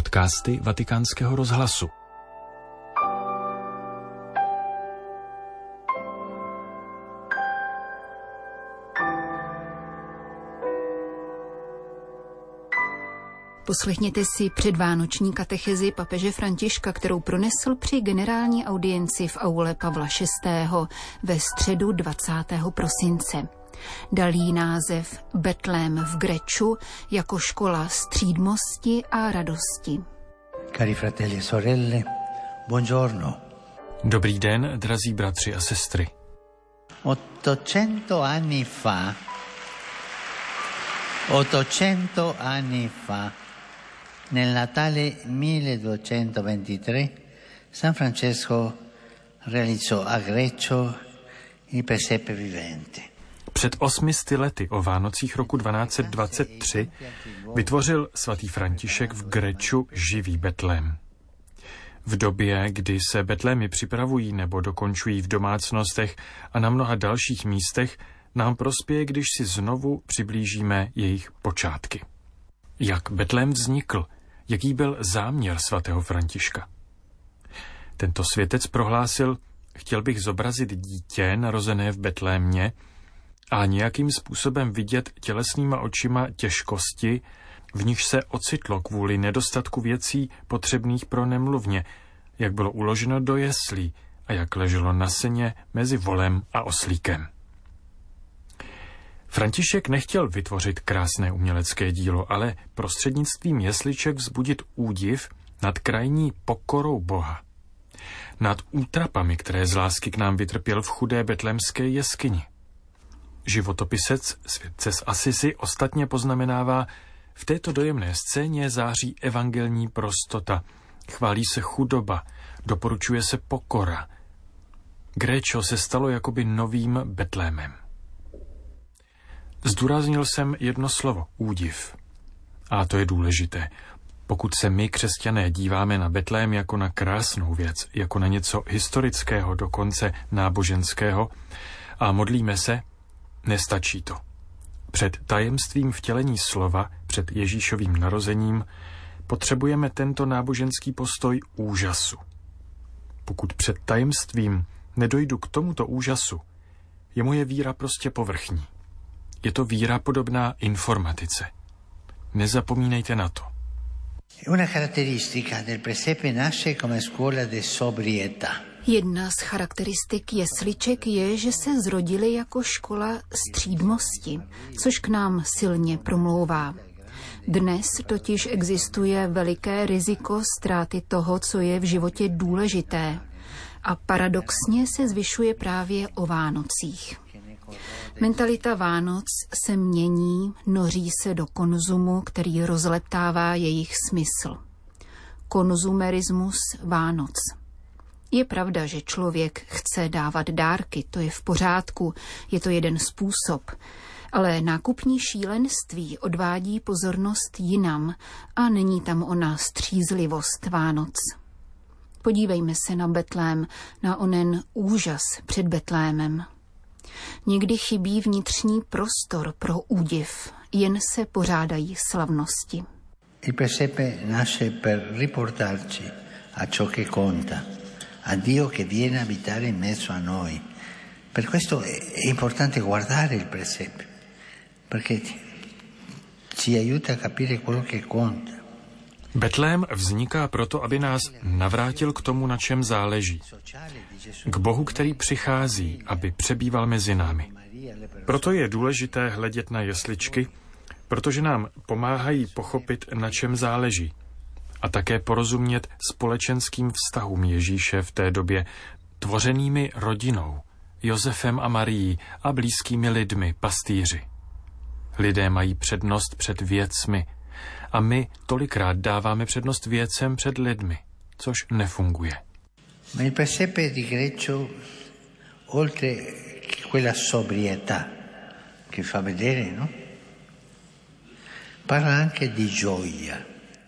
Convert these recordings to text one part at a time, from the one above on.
podcasty Vatikánského rozhlasu. Poslechněte si předvánoční katechezi papeže Františka, kterou pronesl při generální audienci v aule Pavla VI. ve středu 20. prosince. Dal jí název Betlém v Greču jako škola střídmosti a radosti. Cari fratelli e sorelle, buongiorno. Dobrý den, drazí bratři a sestry. 800 anni fa, 800 anni fa, nel Natale 1223, San Francesco realizzò a Greccio il presepe vivente. Před osmi lety o Vánocích roku 1223 vytvořil svatý František v Greču živý Betlém. V době, kdy se Betlémy připravují nebo dokončují v domácnostech a na mnoha dalších místech, nám prospěje, když si znovu přiblížíme jejich počátky. Jak Betlém vznikl, jaký byl záměr svatého Františka. Tento světec prohlásil, chtěl bych zobrazit dítě narozené v Betlémě, a nějakým způsobem vidět tělesnýma očima těžkosti, v nich se ocitlo kvůli nedostatku věcí potřebných pro nemluvně, jak bylo uloženo do jeslí a jak leželo na seně mezi volem a oslíkem. František nechtěl vytvořit krásné umělecké dílo, ale prostřednictvím jesliček vzbudit údiv nad krajní pokorou Boha. Nad útrapami, které z lásky k nám vytrpěl v chudé betlemské jeskyni. Životopisec světce z Asisi ostatně poznamenává, v této dojemné scéně září evangelní prostota, chválí se chudoba, doporučuje se pokora. Gréčo se stalo jakoby novým Betlémem. Zdůraznil jsem jedno slovo, údiv. A to je důležité. Pokud se my, křesťané, díváme na Betlém jako na krásnou věc, jako na něco historického, dokonce náboženského, a modlíme se, Nestačí to. Před tajemstvím vtělení slova, před Ježíšovým narozením, potřebujeme tento náboženský postoj úžasu. Pokud před tajemstvím nedojdu k tomuto úžasu, je moje víra prostě povrchní. Je to víra podobná informatice. Nezapomínejte na to. Una caratteristica del presepe nasce come scuola di sobrietà. Jedna z charakteristik jesliček je, že se zrodily jako škola střídmosti, což k nám silně promlouvá. Dnes totiž existuje veliké riziko ztráty toho, co je v životě důležité. A paradoxně se zvyšuje právě o Vánocích. Mentalita Vánoc se mění, noří se do konzumu, který rozleptává jejich smysl. Konzumerismus Vánoc – je pravda, že člověk chce dávat dárky, to je v pořádku, je to jeden způsob. Ale nákupní šílenství odvádí pozornost jinam a není tam ona střízlivost Vánoc. Podívejme se na Betlém, na onen úžas před Betlémem. Někdy chybí vnitřní prostor pro údiv, jen se pořádají slavnosti. Il presepe nasce per riportarci a ciò che conta a Dio che viene a abitare in mezzo a noi. Per questo è importante guardare il presepe, perché ci aiuta a capire quello che conta. Betlém vzniká proto, aby nás navrátil k tomu, na čem záleží. K Bohu, který přichází, aby přebýval mezi námi. Proto je důležité hledět na jesličky, protože nám pomáhají pochopit, na čem záleží a také porozumět společenským vztahům Ježíše v té době, tvořenými rodinou, Josefem a Marií a blízkými lidmi, pastýři. Lidé mají přednost před věcmi a my tolikrát dáváme přednost věcem před lidmi, což nefunguje. No? Parla anche di gioia.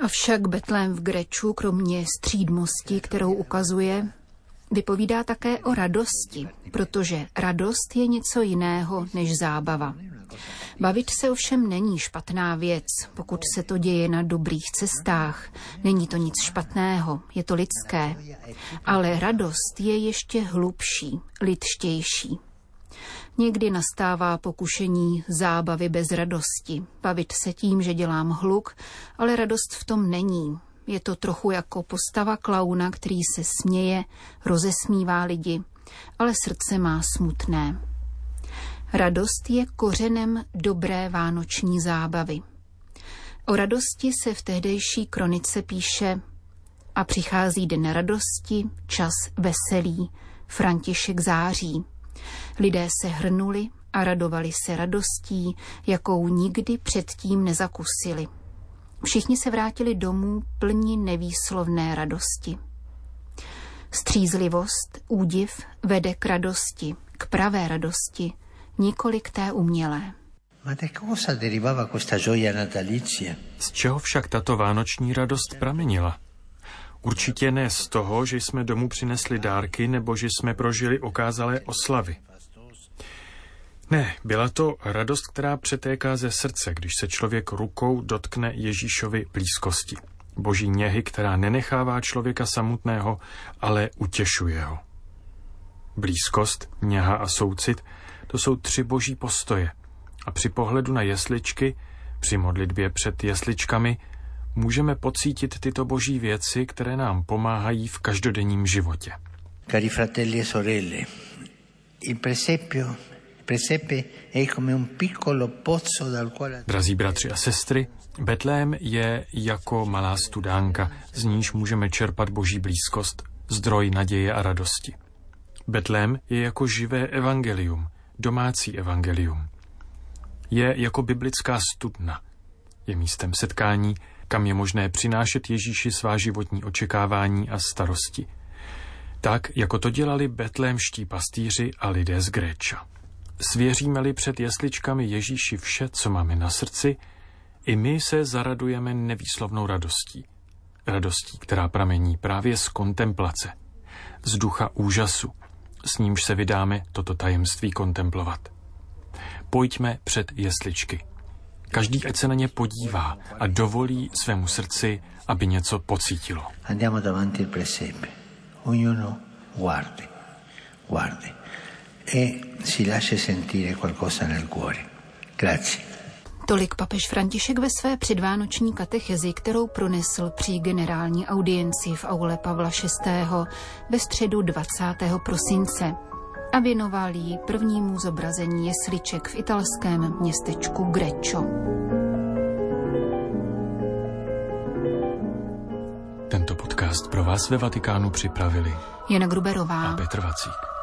Avšak Betlém v Greču, kromě střídmosti, kterou ukazuje, vypovídá také o radosti, protože radost je něco jiného než zábava. Bavit se ovšem není špatná věc, pokud se to děje na dobrých cestách. Není to nic špatného, je to lidské. Ale radost je ještě hlubší, lidštější. Někdy nastává pokušení zábavy bez radosti, bavit se tím, že dělám hluk, ale radost v tom není. Je to trochu jako postava klauna, který se směje, rozesmívá lidi, ale srdce má smutné. Radost je kořenem dobré vánoční zábavy. O radosti se v tehdejší kronice píše a přichází den radosti, čas veselý, František září. Lidé se hrnuli a radovali se radostí, jakou nikdy předtím nezakusili. Všichni se vrátili domů plni nevýslovné radosti. Střízlivost, údiv vede k radosti, k pravé radosti, nikoli k té umělé. Z čeho však tato vánoční radost pramenila? Určitě ne z toho, že jsme domů přinesli dárky nebo že jsme prožili okázalé oslavy. Ne, byla to radost, která přetéká ze srdce, když se člověk rukou dotkne Ježíšovy blízkosti. Boží něhy, která nenechává člověka samotného, ale utěšuje ho. Blízkost, něha a soucit, to jsou tři boží postoje. A při pohledu na jesličky, při modlitbě před jesličkami, můžeme pocítit tyto boží věci, které nám pomáhají v každodenním životě. Cari fratelli e sorelle, il presepio Drazí bratři a sestry, Betlém je jako malá studánka, z níž můžeme čerpat boží blízkost, zdroj naděje a radosti. Betlém je jako živé evangelium, domácí evangelium. Je jako biblická studna. Je místem setkání, kam je možné přinášet Ježíši svá životní očekávání a starosti. Tak, jako to dělali betlémští pastýři a lidé z Gréča. Svěříme-li před jesličkami Ježíši vše, co máme na srdci, i my se zaradujeme nevýslovnou radostí. Radostí, která pramení právě z kontemplace, z ducha úžasu, s nímž se vydáme toto tajemství kontemplovat. Pojďme před jesličky. Každý ať se na ně podívá a dovolí svému srdci, aby něco pocítilo. Andiamo davanti il presepe. Ognuno guardi, guardi e si lascia sentire qualcosa nel cuore. Grazie. Tolik papež František ve své předvánoční katechezi, kterou pronesl při generální audienci v aule Pavla VI. ve středu 20. prosince a věnoval ji prvnímu zobrazení jesliček v italském městečku Greccio. Tento podcast pro vás ve Vatikánu připravili Jana Gruberová a Petr Vacík.